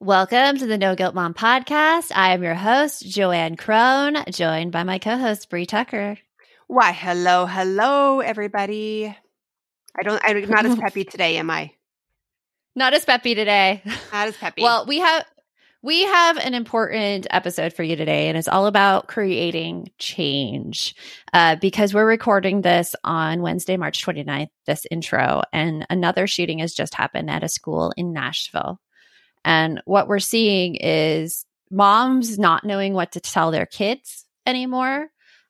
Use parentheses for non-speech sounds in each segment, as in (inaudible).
Welcome to the No Guilt Mom podcast. I am your host, Joanne Crone, joined by my co-host Brie Tucker. Why, hello, hello, everybody. I don't I'm not as peppy (laughs) today, am I? Not as peppy today. Not as peppy. well, we have we have an important episode for you today, and it's all about creating change uh, because we're recording this on Wednesday, March 29th, this intro, and another shooting has just happened at a school in Nashville. And what we're seeing is moms not knowing what to tell their kids anymore.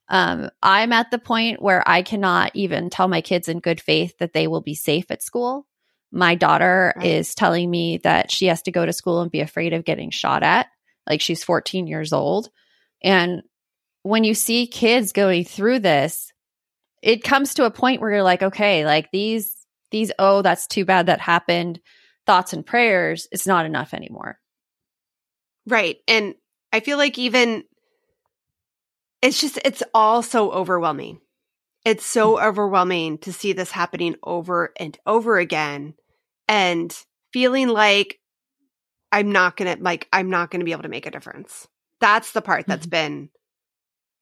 Um, I'm at the point where I cannot even tell my kids in good faith that they will be safe at school. My daughter right. is telling me that she has to go to school and be afraid of getting shot at. Like she's 14 years old. And when you see kids going through this, it comes to a point where you're like, okay, like these, these, oh, that's too bad that happened thoughts and prayers, it's not enough anymore. Right. And I feel like even it's just, it's all so overwhelming. It's so mm-hmm. overwhelming to see this happening over and over again and feeling like I'm not going to, like, I'm not going to be able to make a difference. That's the part that's mm-hmm. been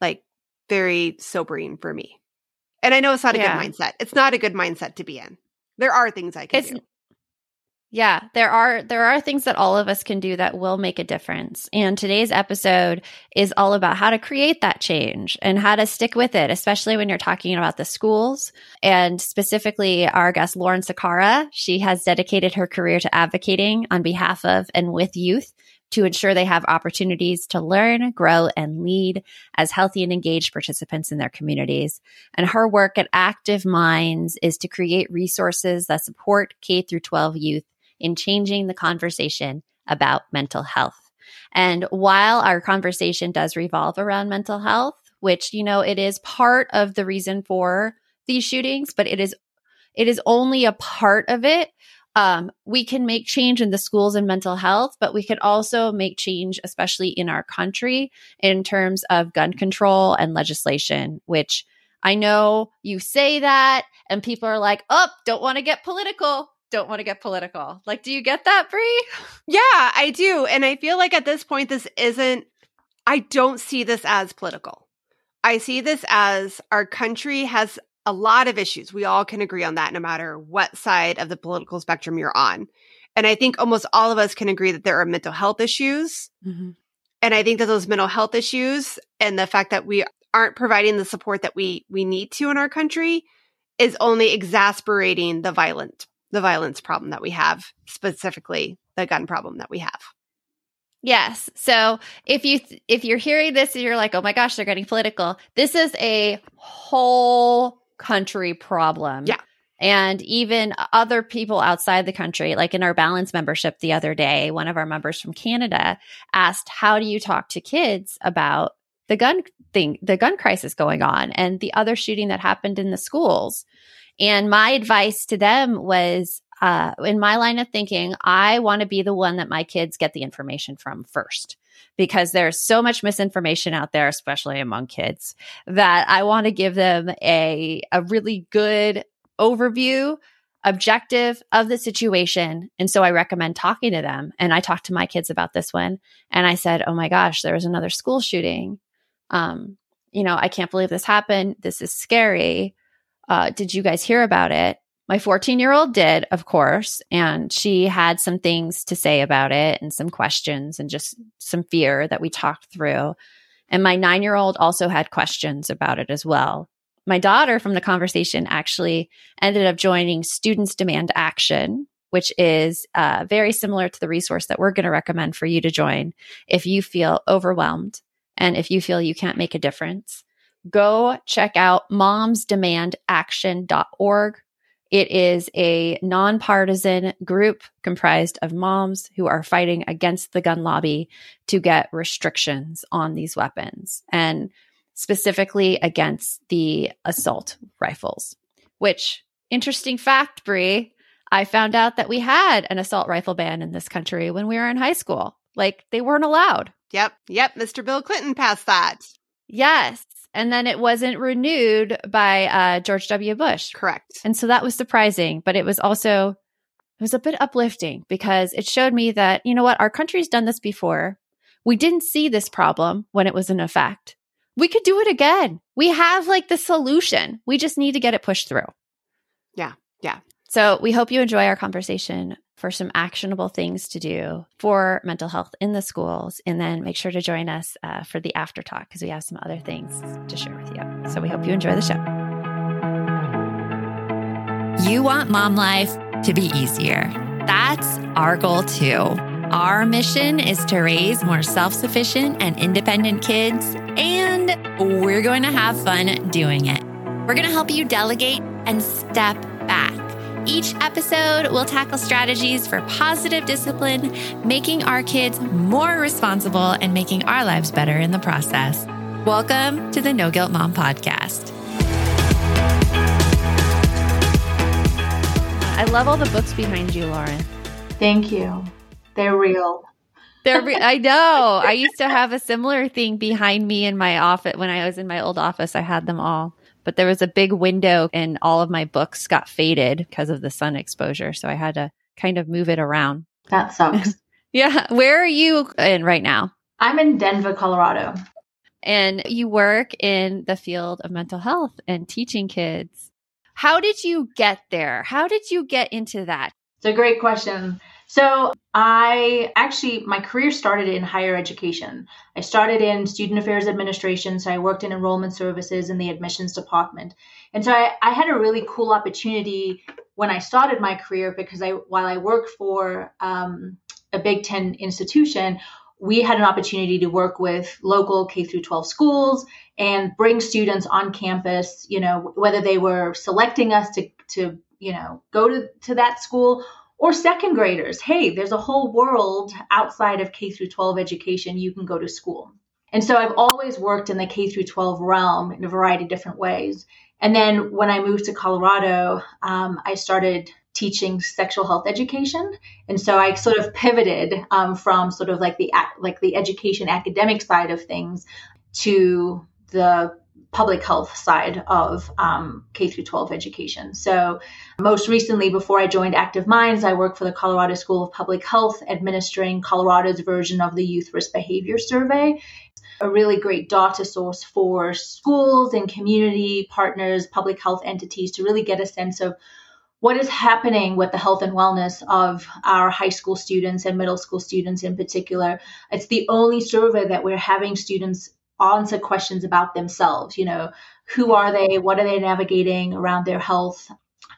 like very sobering for me. And I know it's not a yeah. good mindset. It's not a good mindset to be in. There are things I can it's, do. Yeah, there are there are things that all of us can do that will make a difference. And today's episode is all about how to create that change and how to stick with it, especially when you're talking about the schools and specifically our guest Lauren Cikara. She has dedicated her career to advocating on behalf of and with youth to ensure they have opportunities to learn, grow, and lead as healthy and engaged participants in their communities. And her work at Active Minds is to create resources that support K through 12 youth in changing the conversation about mental health. And while our conversation does revolve around mental health, which, you know, it is part of the reason for these shootings, but it is it is only a part of it. Um, we can make change in the schools and mental health, but we could also make change, especially in our country, in terms of gun control and legislation, which I know you say that and people are like, oh, don't want to get political don't want to get political. Like, do you get that, Brie? Yeah, I do. And I feel like at this point, this isn't, I don't see this as political. I see this as our country has a lot of issues. We all can agree on that no matter what side of the political spectrum you're on. And I think almost all of us can agree that there are mental health issues. Mm-hmm. And I think that those mental health issues and the fact that we aren't providing the support that we we need to in our country is only exasperating the violent the violence problem that we have, specifically the gun problem that we have. Yes. So if you if you're hearing this and you're like, "Oh my gosh, they're getting political." This is a whole country problem. Yeah. And even other people outside the country, like in our balance membership the other day, one of our members from Canada asked, How do you talk to kids about the gun thing, the gun crisis going on and the other shooting that happened in the schools? And my advice to them was, uh, in my line of thinking, I want to be the one that my kids get the information from first because there's so much misinformation out there, especially among kids, that I want to give them a, a really good overview, objective of the situation. And so I recommend talking to them. And I talked to my kids about this one and I said, Oh my gosh, there was another school shooting. Um, you know, I can't believe this happened. This is scary. Uh, did you guys hear about it? My 14 year old did, of course, and she had some things to say about it and some questions and just some fear that we talked through. And my nine year old also had questions about it as well my daughter from the conversation actually ended up joining Students Demand Action, which is uh, very similar to the resource that we're going to recommend for you to join if you feel overwhelmed and if you feel you can't make a difference. Go check out momsdemandaction.org. It is a nonpartisan group comprised of moms who are fighting against the gun lobby to get restrictions on these weapons. And specifically against the assault rifles, which interesting fact, Brie, I found out that we had an assault rifle ban in this country when we were in high school. Like they weren't allowed. Yep. Yep. Mr. Bill Clinton passed that. Yes. And then it wasn't renewed by uh, George W. Bush. Correct. And so that was surprising, but it was also it was a bit uplifting because it showed me that, you know what, our country's done this before. We didn't see this problem when it was in effect we could do it again. We have like the solution. We just need to get it pushed through. Yeah. So we hope you enjoy our conversation for some actionable things to do for mental health in the schools. And then make sure to join us uh, for the after talk because we have some other things to share with you. So we hope you enjoy the show. You want mom life to be easier. That's our goal too. Our mission is to raise more self sufficient and independent kids and we're going to have fun doing it. We're going to help you delegate and step back. Each episode we'll tackle strategies for positive discipline, making our kids more responsible and making our lives better in the process. Welcome to the No Guilt Mom Podcast. I love all the books behind you, Lauren. Thank you. They're real. They're re- I know. I (laughs) used to have a similar thing behind me in my office when I was in my old office. I had them all, but there was a big window and all of my books got faded because of the sun exposure. So I had to kind of move it around. That sucks. (laughs) yeah. Where are you in right now? I'm in Denver, Colorado. And you work in the field of mental health and teaching kids. How did you get there? How did you get into that? It's a great question. So I actually, my career started in higher education. I started in student affairs administration. So I worked in enrollment services in the admissions department. And so I, I had a really cool opportunity when I started my career because I, while I worked for um, a Big Ten institution, we had an opportunity to work with local K through 12 schools and bring students on campus, you know, whether they were selecting us to, to you know, go to, to that school or second graders. Hey there's a whole world outside of k through 12 education you can go to school. And so i've always worked in the k through 12 realm in a variety of different ways. And then when i moved to colorado um, i started teaching sexual health education. And so i sort of pivoted um, from sort of like the like the education academic side of things to the public health side of um, K through 12 education. So, most recently, before I joined Active Minds, I worked for the Colorado School of Public Health, administering Colorado's version of the Youth Risk Behavior Survey. A really great data source for schools and community partners, public health entities to really get a sense of what is happening with the health and wellness of our high school students and middle school students in particular. It's the only survey that we're having students answer questions about themselves. You know, who are they? What are they navigating around their health?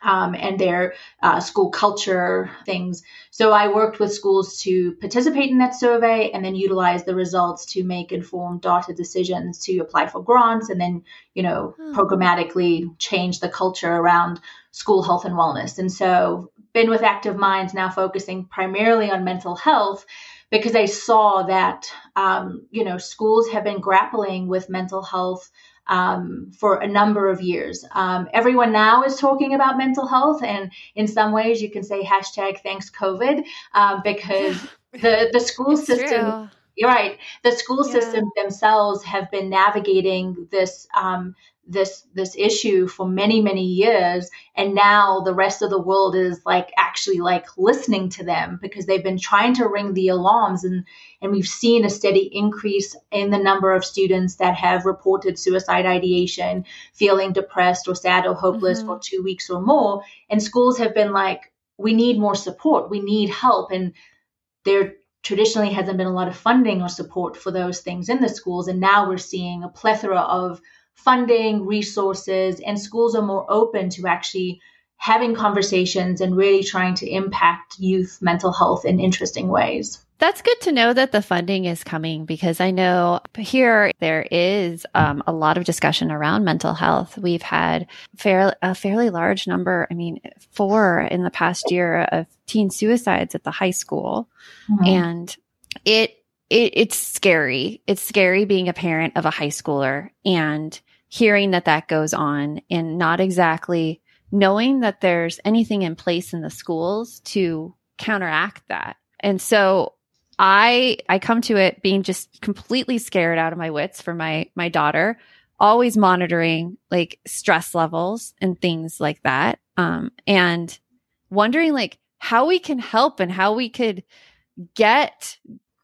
um, and their uh, school culture things. So I worked with schools to participate in that survey and then utilize the results to make informed data decisions to apply for grants and then, you know, hmm. programmatically change the culture around school health and wellness. And so been with Active Minds now focusing primarily on mental health because I saw that, um, you know, schools have been grappling with mental health um, for a number of years. Um, everyone now is talking about mental health, and in some ways, you can say hashtag thanks COVID um, because (laughs) the the school system. True. You're right. The school yeah. system themselves have been navigating this um, this this issue for many many years and now the rest of the world is like actually like listening to them because they've been trying to ring the alarms and and we've seen a steady increase in the number of students that have reported suicide ideation feeling depressed or sad or hopeless mm-hmm. for 2 weeks or more and schools have been like we need more support we need help and there traditionally hasn't been a lot of funding or support for those things in the schools and now we're seeing a plethora of funding, resources, and schools are more open to actually having conversations and really trying to impact youth mental health in interesting ways. That's good to know that the funding is coming because I know here there is um, a lot of discussion around mental health. We've had fair, a fairly large number, I mean, four in the past year of teen suicides at the high school. Mm-hmm. And it, it, it's scary. It's scary being a parent of a high schooler and hearing that that goes on and not exactly knowing that there's anything in place in the schools to counteract that. And so I I come to it being just completely scared out of my wits for my my daughter, always monitoring like stress levels and things like that. Um and wondering like how we can help and how we could get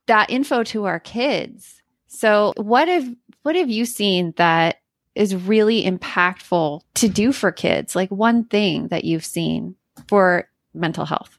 that info to our kids. So what have what have you seen that is really impactful to do for kids? Like one thing that you've seen for mental health?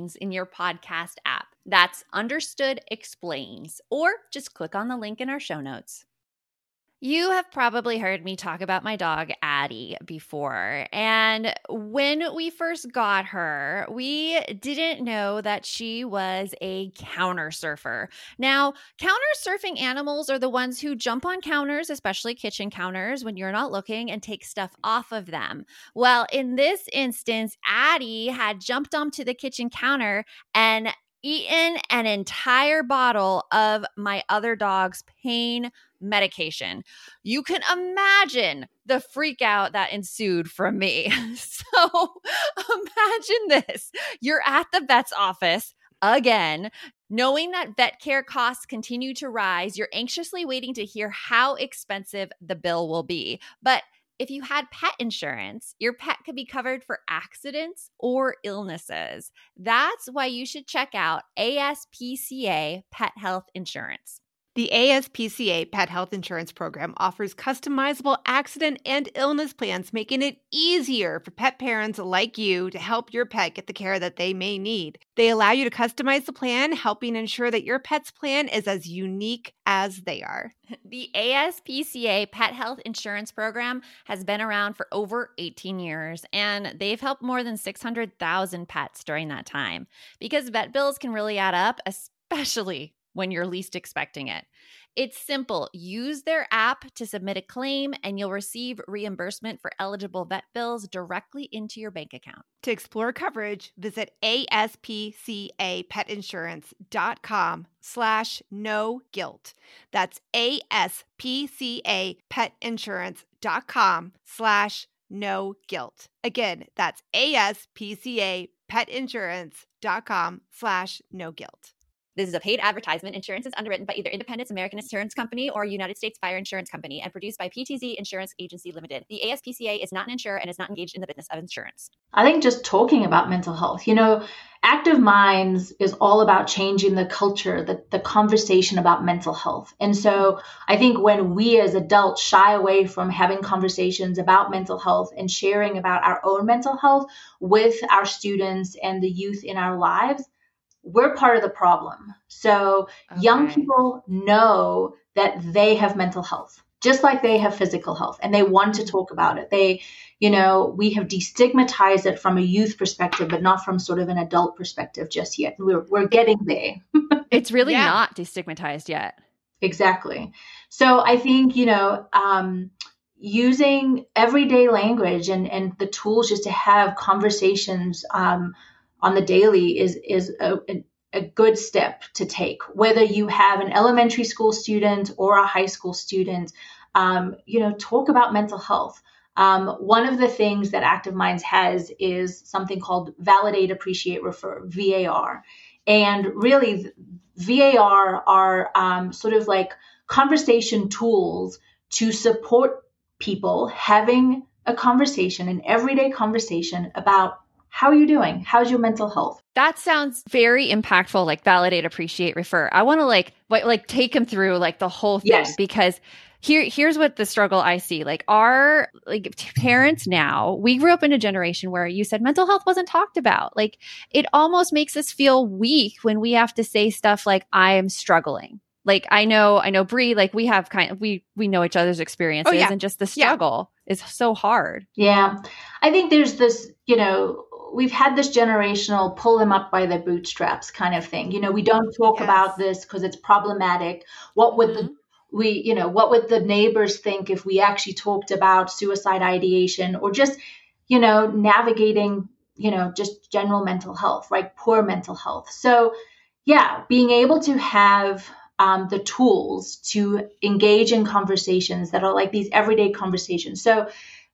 in your podcast app. That's Understood Explains, or just click on the link in our show notes. You have probably heard me talk about my dog, Addie, before. And when we first got her, we didn't know that she was a counter surfer. Now, counter surfing animals are the ones who jump on counters, especially kitchen counters, when you're not looking and take stuff off of them. Well, in this instance, Addie had jumped onto the kitchen counter and eaten an entire bottle of my other dog's pain medication. You can imagine the freak out that ensued from me. (laughs) so imagine this you're at the vet's office again. Knowing that vet care costs continue to rise, you're anxiously waiting to hear how expensive the bill will be. But if you had pet insurance, your pet could be covered for accidents or illnesses. That's why you should check out ASPCA Pet Health Insurance. The ASPCA Pet Health Insurance Program offers customizable accident and illness plans, making it easier for pet parents like you to help your pet get the care that they may need. They allow you to customize the plan, helping ensure that your pet's plan is as unique as they are. (laughs) The ASPCA Pet Health Insurance Program has been around for over 18 years, and they've helped more than 600,000 pets during that time. Because vet bills can really add up, especially when you're least expecting it. It's simple. Use their app to submit a claim, and you'll receive reimbursement for eligible vet bills directly into your bank account. To explore coverage, visit aspcapetinsurance.com slash no guilt. That's aspcapetinsurance.com slash no guilt. Again, that's aspcapetinsurance.com slash no guilt. This is a paid advertisement. Insurance is underwritten by either Independence American Insurance Company or United States Fire Insurance Company and produced by PTZ Insurance Agency Limited. The ASPCA is not an insurer and is not engaged in the business of insurance. I think just talking about mental health, you know, Active Minds is all about changing the culture, the, the conversation about mental health. And so I think when we as adults shy away from having conversations about mental health and sharing about our own mental health with our students and the youth in our lives, we're part of the problem. So okay. young people know that they have mental health, just like they have physical health, and they want to talk about it. They, you know, we have destigmatized it from a youth perspective, but not from sort of an adult perspective just yet. We're, we're getting there. (laughs) it's really yeah. not destigmatized yet. Exactly. So I think, you know, um, using everyday language and, and the tools just to have conversations um, on the daily is is a, a good step to take. Whether you have an elementary school student or a high school student, um, you know, talk about mental health. Um, one of the things that Active Minds has is something called Validate, Appreciate, Refer (VAR), and really, VAR are um, sort of like conversation tools to support people having a conversation, an everyday conversation about how are you doing? How's your mental health? That sounds very impactful, like validate, appreciate, refer. I want to like like take him through like the whole thing yes. because here here's what the struggle I see. Like our like parents now, we grew up in a generation where you said mental health wasn't talked about. Like it almost makes us feel weak when we have to say stuff like I am struggling like I know, I know Brie, like we have kind of, we, we know each other's experiences oh, yeah. and just the struggle yeah. is so hard. Yeah. I think there's this, you know, we've had this generational pull them up by their bootstraps kind of thing. You know, we don't talk yes. about this because it's problematic. What would mm-hmm. the we, you know, what would the neighbors think if we actually talked about suicide ideation or just, you know, navigating, you know, just general mental health, right? Poor mental health. So, yeah, being able to have um, the tools to engage in conversations that are like these everyday conversations. So,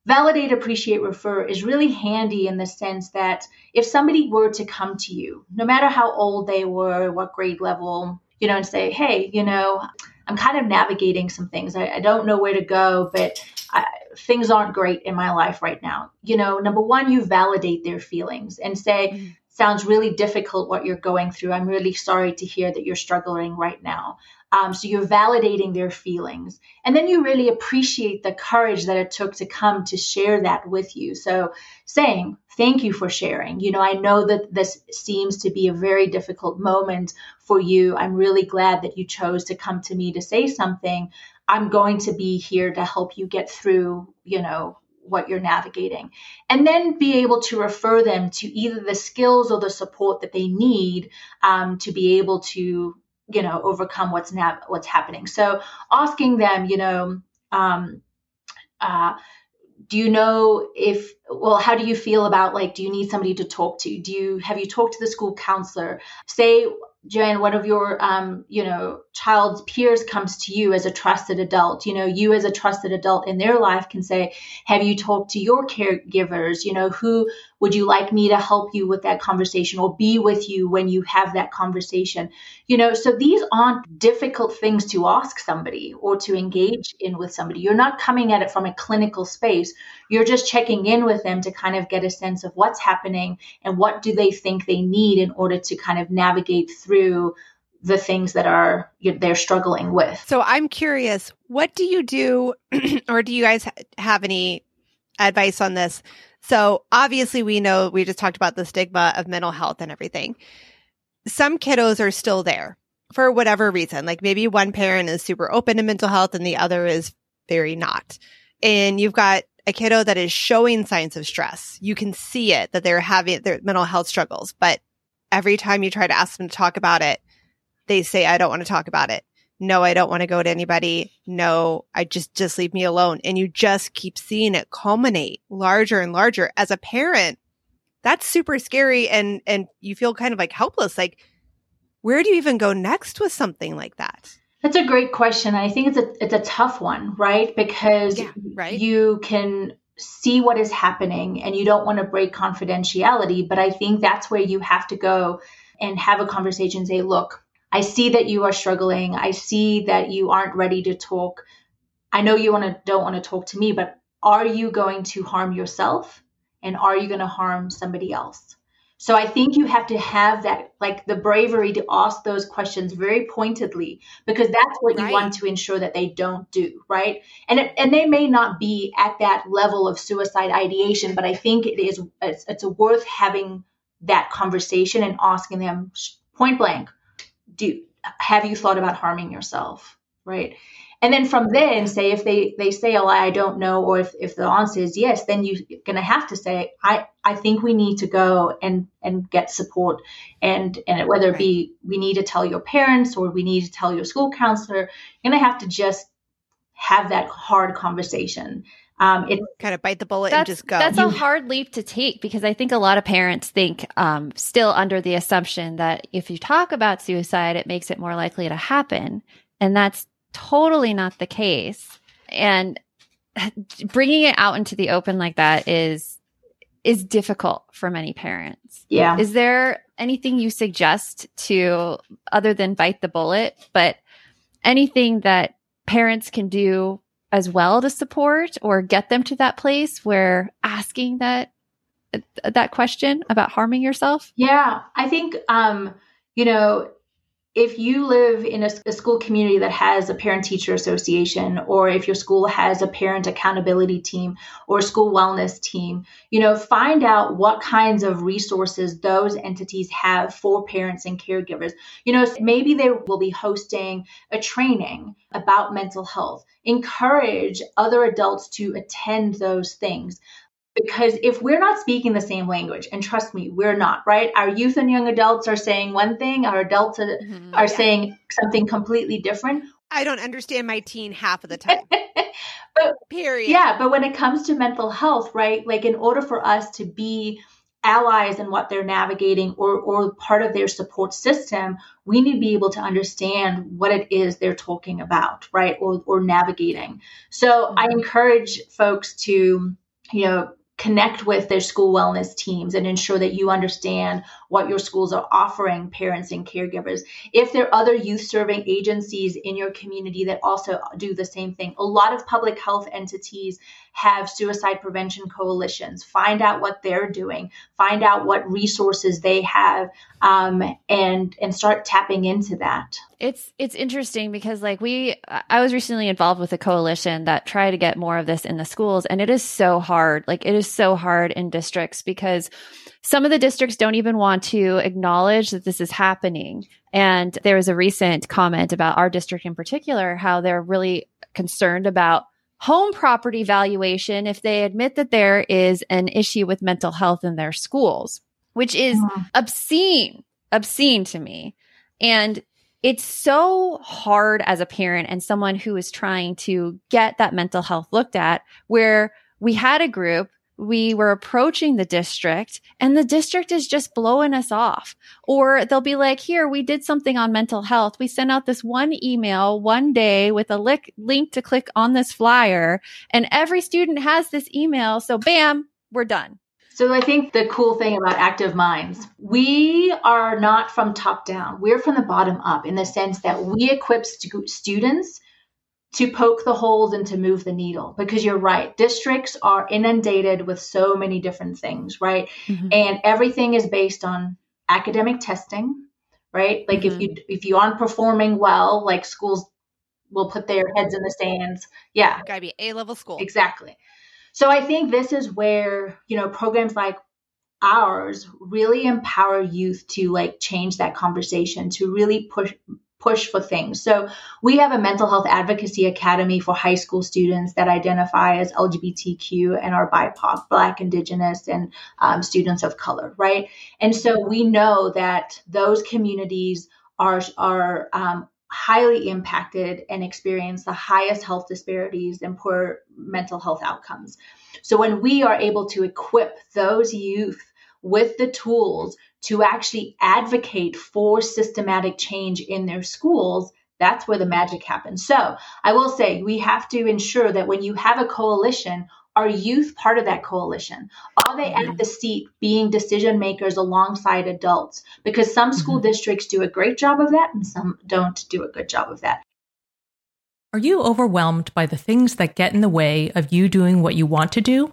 validate, appreciate, refer is really handy in the sense that if somebody were to come to you, no matter how old they were, what grade level, you know, and say, hey, you know, I'm kind of navigating some things. I, I don't know where to go, but I, things aren't great in my life right now. You know, number one, you validate their feelings and say, mm-hmm. sounds really difficult what you're going through. I'm really sorry to hear that you're struggling right now. Um, so you're validating their feelings. And then you really appreciate the courage that it took to come to share that with you. So saying, thank you for sharing. You know, I know that this seems to be a very difficult moment for you. I'm really glad that you chose to come to me to say something. I'm going to be here to help you get through, you know, what you're navigating. And then be able to refer them to either the skills or the support that they need um, to be able to you know overcome what's now what's happening so asking them you know um, uh, do you know if well how do you feel about like do you need somebody to talk to do you have you talked to the school counselor say Joanne, one of your, um, you know, child's peers comes to you as a trusted adult. You know, you as a trusted adult in their life can say, "Have you talked to your caregivers? You know, who would you like me to help you with that conversation or be with you when you have that conversation?" You know, so these aren't difficult things to ask somebody or to engage in with somebody. You're not coming at it from a clinical space. You're just checking in with them to kind of get a sense of what's happening and what do they think they need in order to kind of navigate through the things that are they're struggling with. So I'm curious, what do you do (clears throat) or do you guys have any advice on this? So obviously we know we just talked about the stigma of mental health and everything. Some kiddos are still there for whatever reason. Like maybe one parent is super open to mental health and the other is very not. And you've got a kiddo that is showing signs of stress. You can see it that they're having their mental health struggles, but every time you try to ask them to talk about it, they say, I don't want to talk about it. No, I don't want to go to anybody. No, I just, just leave me alone. And you just keep seeing it culminate larger and larger as a parent. That's super scary. And, and you feel kind of like helpless. Like, where do you even go next with something like that? That's a great question. I think it's a it's a tough one, right? Because yeah, right? you can see what is happening and you don't want to break confidentiality, but I think that's where you have to go and have a conversation say, "Look, I see that you are struggling. I see that you aren't ready to talk. I know you want to don't want to talk to me, but are you going to harm yourself and are you going to harm somebody else? So I think you have to have that like the bravery to ask those questions very pointedly because that's what right. you want to ensure that they don't do, right? And it, and they may not be at that level of suicide ideation, but I think it is it's, it's worth having that conversation and asking them point blank, do have you thought about harming yourself right? And then from then say if they they say a lie i don't know or if, if the answer is yes then you're going to have to say i i think we need to go and and get support. And and whether it be we need to tell your parents or we need to tell your school counselor you're going to have to just have that hard conversation um, it kind of bite the bullet and just go. That's a hard leap to take because I think a lot of parents think um, still under the assumption that if you talk about suicide, it makes it more likely to happen, and that's totally not the case. And (laughs) bringing it out into the open like that is is difficult for many parents. Yeah. Is there anything you suggest to other than bite the bullet, but anything that parents can do as well to support or get them to that place where asking that that question about harming yourself? Yeah, I think um, you know, if you live in a, a school community that has a parent teacher association or if your school has a parent accountability team or school wellness team you know find out what kinds of resources those entities have for parents and caregivers. You know maybe they will be hosting a training about mental health. Encourage other adults to attend those things because if we're not speaking the same language and trust me we're not right our youth and young adults are saying one thing our adults mm-hmm, are yeah. saying something completely different i don't understand my teen half of the time (laughs) but period yeah but when it comes to mental health right like in order for us to be allies in what they're navigating or, or part of their support system, we need to be able to understand what it is they're talking about, right? Or, or navigating. So mm-hmm. I encourage folks to, you know, connect with their school wellness teams and ensure that you understand what your schools are offering parents and caregivers. If there are other youth serving agencies in your community that also do the same thing, a lot of public health entities have suicide prevention coalitions. Find out what they're doing, find out what resources they have, um, and and start tapping into that. It's it's interesting because like we, I was recently involved with a coalition that tried to get more of this in the schools, and it is so hard. Like it is so hard in districts because some of the districts don't even want to acknowledge that this is happening. And there was a recent comment about our district in particular, how they're really concerned about home property valuation if they admit that there is an issue with mental health in their schools, which is obscene, obscene to me. And it's so hard as a parent and someone who is trying to get that mental health looked at where we had a group we were approaching the district and the district is just blowing us off. Or they'll be like, here, we did something on mental health. We sent out this one email one day with a li- link to click on this flyer and every student has this email. So bam, we're done. So I think the cool thing about Active Minds, we are not from top down. We're from the bottom up in the sense that we equip stu- students to poke the holes and to move the needle because you're right districts are inundated with so many different things right mm-hmm. and everything is based on academic testing right? Like mm-hmm. if you if you aren't performing well, like schools will put their heads in the stands. Yeah. Gotta be A level school. Exactly. So I think this is where, you know, programs like ours really empower youth to like change that conversation, to really push push for things. So we have a mental health advocacy academy for high school students that identify as LGBTQ and are BIPOC, Black, Indigenous, and um, students of color, right? And so we know that those communities are are um, highly impacted and experience the highest health disparities and poor mental health outcomes. So when we are able to equip those youth with the tools to actually advocate for systematic change in their schools, that's where the magic happens. So I will say we have to ensure that when you have a coalition are youth part of that coalition? Are they mm-hmm. at the seat being decision makers alongside adults? Because some school mm-hmm. districts do a great job of that and some don't do a good job of that. Are you overwhelmed by the things that get in the way of you doing what you want to do?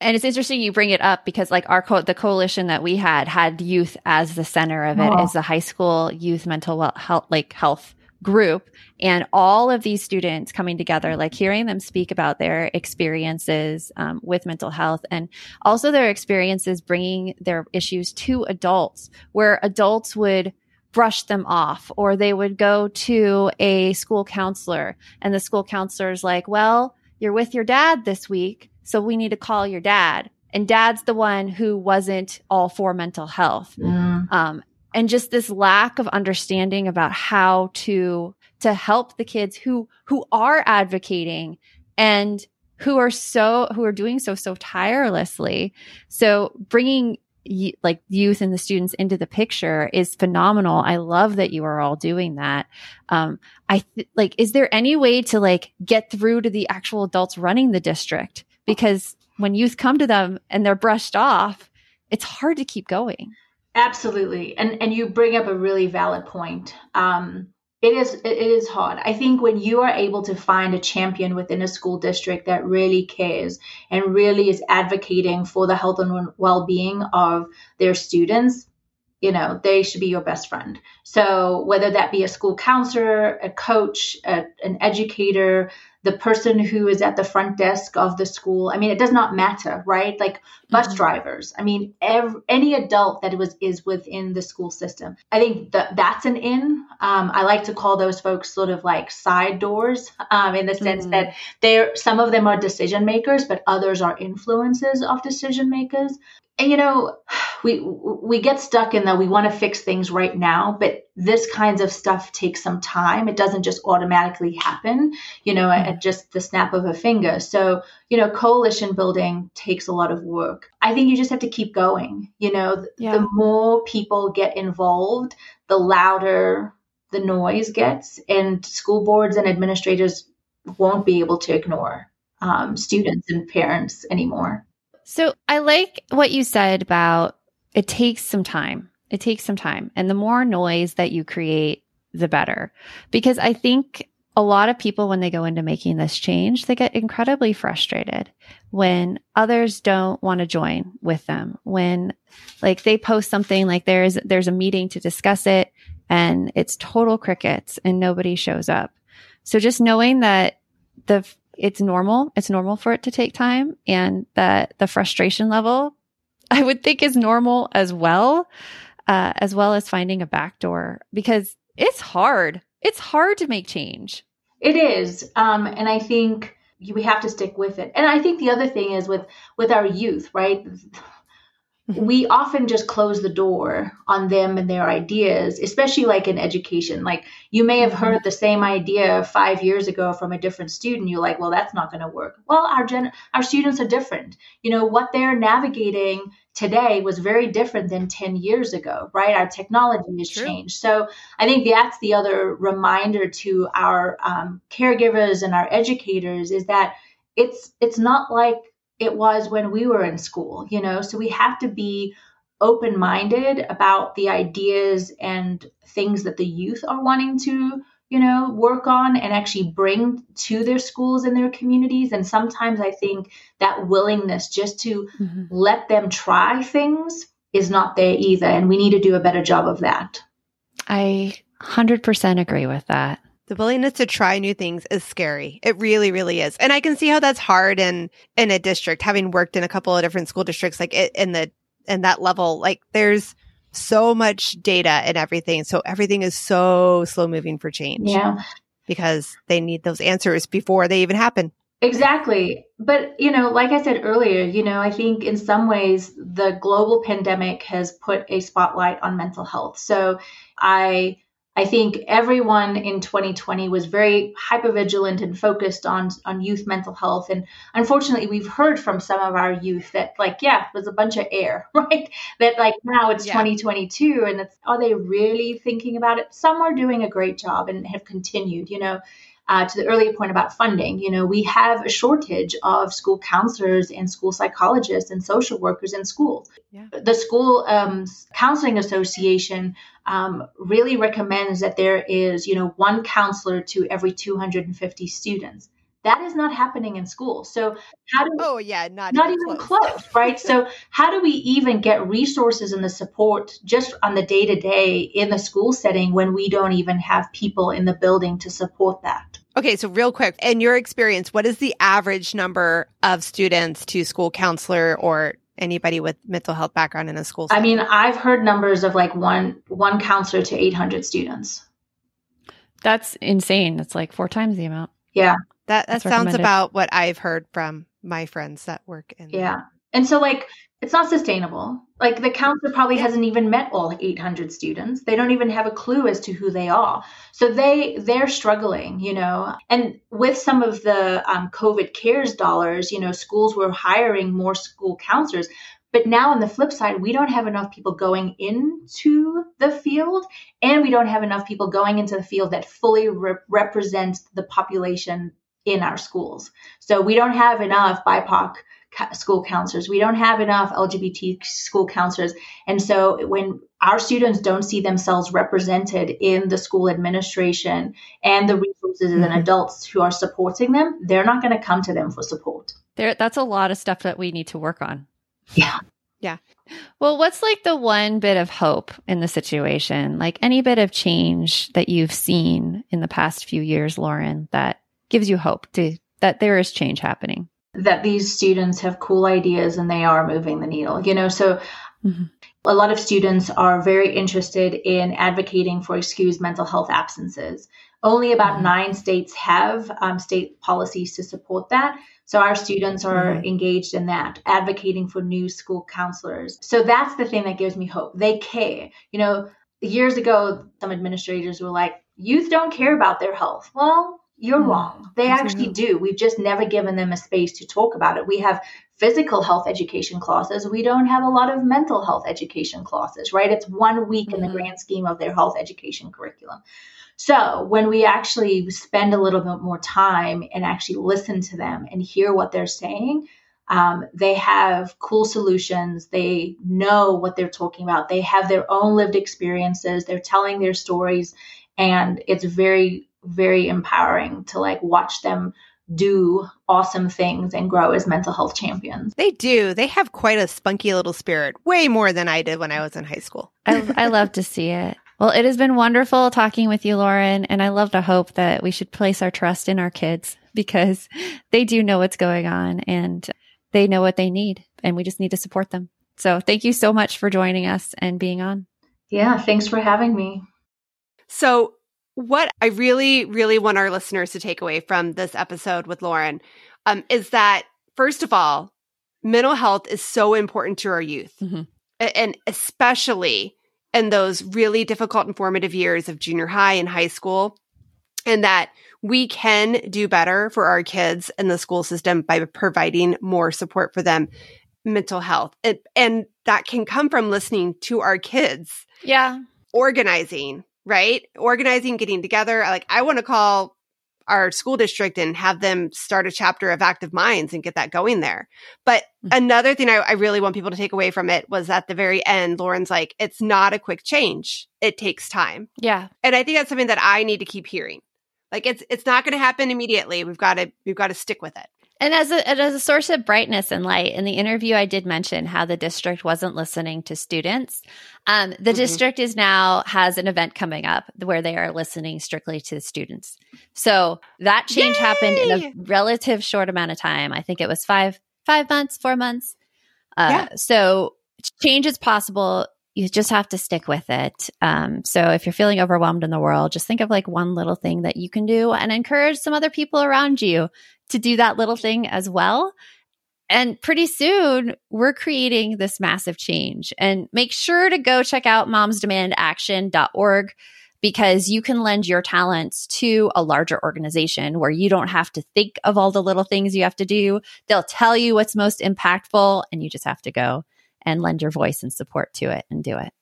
And it's interesting you bring it up because like our co- the coalition that we had had youth as the center of it, oh. is the high school youth mental well- health like health group and all of these students coming together, like hearing them speak about their experiences um, with mental health and also their experiences bringing their issues to adults, where adults would brush them off or they would go to a school counselor and the school counselor's like, well, you're with your dad this week. So we need to call your dad. And dad's the one who wasn't all for mental health. Mm. Um, and just this lack of understanding about how to to help the kids who who are advocating and who are so who are doing so so tirelessly so bringing like youth and the students into the picture is phenomenal i love that you are all doing that um i th- like is there any way to like get through to the actual adults running the district because when youth come to them and they're brushed off it's hard to keep going Absolutely, and and you bring up a really valid point. Um, it is it is hard. I think when you are able to find a champion within a school district that really cares and really is advocating for the health and well-being of their students, you know, they should be your best friend. So whether that be a school counselor, a coach, a, an educator, the person who is at the front desk of the school. I mean, it does not matter, right? Like bus mm-hmm. drivers. I mean, every, any adult that was is within the school system. I think that that's an in. Um, I like to call those folks sort of like side doors, um, in the sense mm-hmm. that they're some of them are decision makers, but others are influences of decision makers. And you know, we we get stuck in that we want to fix things right now but this kinds of stuff takes some time it doesn't just automatically happen you know mm-hmm. at just the snap of a finger so you know coalition building takes a lot of work i think you just have to keep going you know yeah. the more people get involved the louder the noise gets and school boards and administrators won't be able to ignore um, students and parents anymore so I like what you said about it takes some time. It takes some time. And the more noise that you create, the better. Because I think a lot of people, when they go into making this change, they get incredibly frustrated when others don't want to join with them. When like they post something like there's, there's a meeting to discuss it and it's total crickets and nobody shows up. So just knowing that the it's normal. It's normal for it to take time and that the frustration level (laughs) I would think is normal as well, uh, as well as finding a backdoor because it's hard. It's hard to make change. It is. Um, and I think we have to stick with it. And I think the other thing is with, with our youth, right? We often just close the door on them and their ideas, especially like in education. Like you may have heard the same idea five years ago from a different student. You're like, well, that's not going to work. Well, our gen- our students are different. You know what they're navigating today was very different than 10 years ago, right? Our technology has True. changed. So I think that's the other reminder to our um, caregivers and our educators is that it's it's not like it was when we were in school, you know? So we have to be open minded about the ideas and things that the youth are wanting to, you know, work on and actually bring to their schools and their communities. And sometimes I think that willingness just to mm-hmm. let them try things is not there either. And we need to do a better job of that. I 100% agree with that. The willingness to try new things is scary. It really, really is. And I can see how that's hard in in a district, having worked in a couple of different school districts, like it, in the in that level. Like there's so much data and everything, so everything is so slow moving for change. Yeah, because they need those answers before they even happen. Exactly. But, you know, like I said earlier, you know, I think in some ways the global pandemic has put a spotlight on mental health. So I I think everyone in 2020 was very hypervigilant and focused on on youth mental health. And unfortunately, we've heard from some of our youth that, like, yeah, it was a bunch of air, (laughs) right? That like now it's yeah. 2022, and it's are they really thinking about it? Some are doing a great job and have continued, you know uh, to the earlier point about funding, you know, we have a shortage of school counselors and school psychologists and social workers in schools. Yeah. The School um, Counseling Association um, really recommends that there is, you know, one counselor to every 250 students. That is not happening in school. So how do oh yeah, not not even, even close. close, right? so how do we even get resources and the support just on the day to day in the school setting when we don't even have people in the building to support that? Okay, so real quick, in your experience, what is the average number of students to school counselor or anybody with mental health background in a school? Setting? I mean, I've heard numbers of like one one counselor to 800 students. That's insane. That's like four times the amount. Yeah. That that sounds about what I've heard from my friends that work in. Yeah. And so like it's not sustainable. Like the counselor probably yeah. hasn't even met all 800 students. They don't even have a clue as to who they are. So they they're struggling, you know. And with some of the um, COVID cares dollars, you know, schools were hiring more school counselors. But now on the flip side, we don't have enough people going into the field, and we don't have enough people going into the field that fully re- represents the population in our schools. So we don't have enough BIPOC school counselors. We don't have enough LGBT school counselors. And so when our students don't see themselves represented in the school administration and the resources mm-hmm. and adults who are supporting them, they're not going to come to them for support. There, that's a lot of stuff that we need to work on. Yeah. Yeah. Well, what's like the one bit of hope in the situation? Like any bit of change that you've seen in the past few years, Lauren, that gives you hope to that there is change happening? That these students have cool ideas and they are moving the needle. You know, so mm-hmm. A lot of students are very interested in advocating for excused mental health absences. Only about mm-hmm. nine states have um, state policies to support that. So our students are mm-hmm. engaged in that, advocating for new school counselors. So that's the thing that gives me hope. They care. You know, years ago, some administrators were like, youth don't care about their health. Well, you're mm-hmm. wrong. They actually do. We've just never given them a space to talk about it. We have physical health education classes. We don't have a lot of mental health education classes, right? It's one week mm-hmm. in the mm-hmm. grand scheme of their health education curriculum. So when we actually spend a little bit more time and actually listen to them and hear what they're saying, um, they have cool solutions. They know what they're talking about. They have their own lived experiences. They're telling their stories. And it's very, very empowering to like watch them do awesome things and grow as mental health champions. They do. They have quite a spunky little spirit, way more than I did when I was in high school. I, I love to see it. Well, it has been wonderful talking with you, Lauren. And I love to hope that we should place our trust in our kids because they do know what's going on and they know what they need. And we just need to support them. So thank you so much for joining us and being on. Yeah, thanks for having me. So, what I really, really want our listeners to take away from this episode with Lauren um, is that, first of all, mental health is so important to our youth. Mm-hmm. And especially in those really difficult and formative years of junior high and high school, and that we can do better for our kids in the school system by providing more support for them mental health. And, and that can come from listening to our kids. Yeah. Organizing, right? Organizing, getting together. Like, I want to call our school district and have them start a chapter of active minds and get that going there. But mm-hmm. another thing I, I, really want people to take away from it was at the very end, Lauren's like, it's not a quick change. It takes time. Yeah. And I think that's something that I need to keep hearing. Like it's it's not going to happen immediately. We've got to we've got to stick with it. And as a, as a source of brightness and light, in the interview, I did mention how the district wasn't listening to students. Um, the mm-hmm. district is now has an event coming up where they are listening strictly to the students. So that change Yay! happened in a relative short amount of time. I think it was five five months, four months. Uh, yeah. So change is possible. You just have to stick with it. Um, so if you're feeling overwhelmed in the world, just think of like one little thing that you can do and encourage some other people around you to do that little thing as well. And pretty soon we're creating this massive change. And make sure to go check out momsdemandaction.org because you can lend your talents to a larger organization where you don't have to think of all the little things you have to do. They'll tell you what's most impactful and you just have to go and lend your voice and support to it and do it.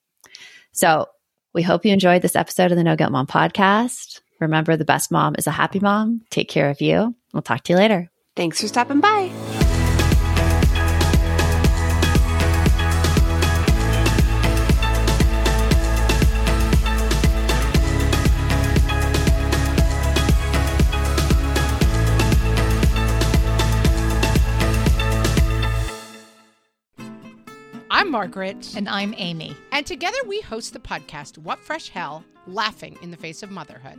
So we hope you enjoyed this episode of the No Guilt Mom podcast. Remember, the best mom is a happy mom. Take care of you. We'll talk to you later. Thanks for stopping by. I'm Margaret. And I'm Amy. And together we host the podcast, What Fresh Hell Laughing in the Face of Motherhood.